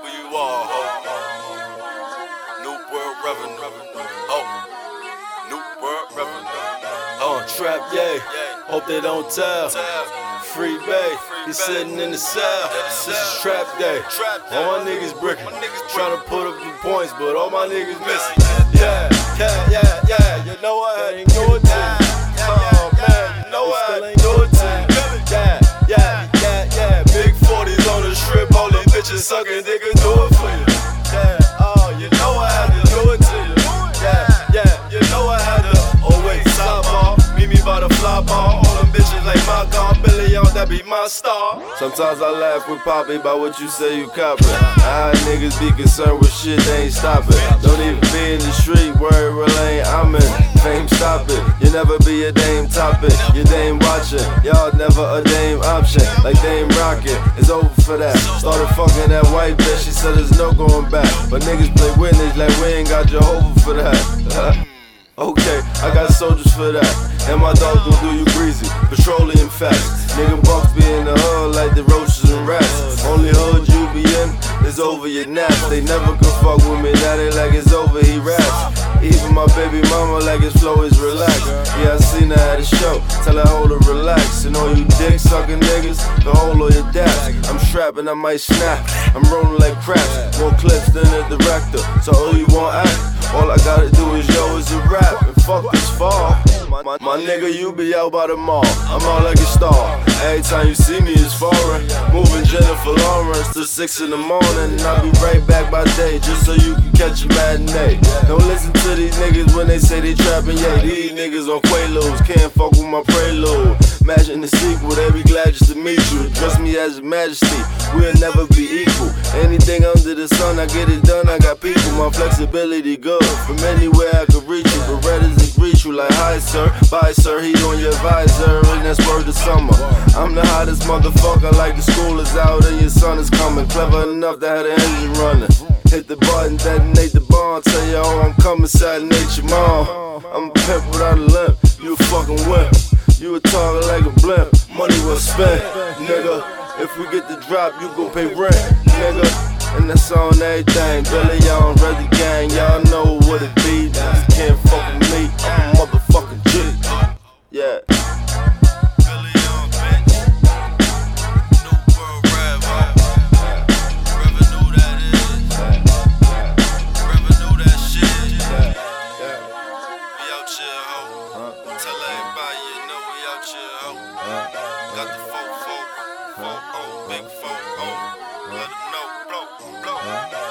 NWR, ho. New World Revenue. Oh, New World Revenue. Uh, trap, yeah. Hope they don't tell. Free Bay, he's sitting in the cell. This is trap day. All my niggas bricking. Trying to put up the points, but all my niggas missing. Yeah, yeah, yeah, yeah. You know I ain't do it to bitches sucking, they can do it for you. Yeah, oh, you know I had to do it to you. Yeah, yeah, you know I had to. Oh wait, sidebar, meet me by the fly bar. All them bitches like my God, Billy on that be my star. Sometimes I laugh with Poppy about what you say you copy. I niggas be concerned with shit, they ain't stopping. Don't even be in the street, worry, relay, I'm in. Fame, stop it. You never be a dame topic. Watching. Y'all never a dame option. Like Dame Rocket. It's over for that. Started fucking that white bitch. She said there's no going back. But niggas play witness like we ain't got Jehovah for that. Okay, I got soldiers for that. And my dogs gon' do you greasy. Petroleum facts. Nigga bucks be in the hood like the roaches and rats. Only hood you be in is over your naps. They never could fuck with me, now they like it's over, he raps. Even my baby mama like his flow is relaxed. Yeah, I seen her at a show. Tell her Strapping, I might snap. I'm rolling like craps. More clips than a director. So all you want act. All I gotta do is yo is a rap and fuck this fall. My, my, my nigga, you be out by the mall. I'm out like a star. Every time you see me, it's foreign. Moving Jennifer Lawrence to six in the morning, and I'll be right back by day just so you can catch a matinee. Don't listen to these niggas when they say they trapping. Yeah, these niggas on Quaaludes can't fuck with my prelude. Imagine the sequel, they be glad just to meet you. Address me as your majesty, we'll never be equal. Anything under the sun, I get it done. I got people, my flexibility good. From anywhere I could reach you, red is greet you like hi sir, bye sir. He on your visor, and that's word of summer. I'm the hottest motherfucker, like the school is out and your son is coming. Clever enough to have the engine running. Hit the button, detonate the bomb. Tell you oh, all I'm coming, assassinate your mom. I'm a pimp without a limp. You a fucking wimp. You were talking like a blimp. Money was spent, nigga. If we get the drop, you gon' pay rent, nigga. And that's on everything. Billy on Ready Gang, y'all know what it be. Niggas Got the four four, four oh, big four oh. Let 'em know, blow, blow.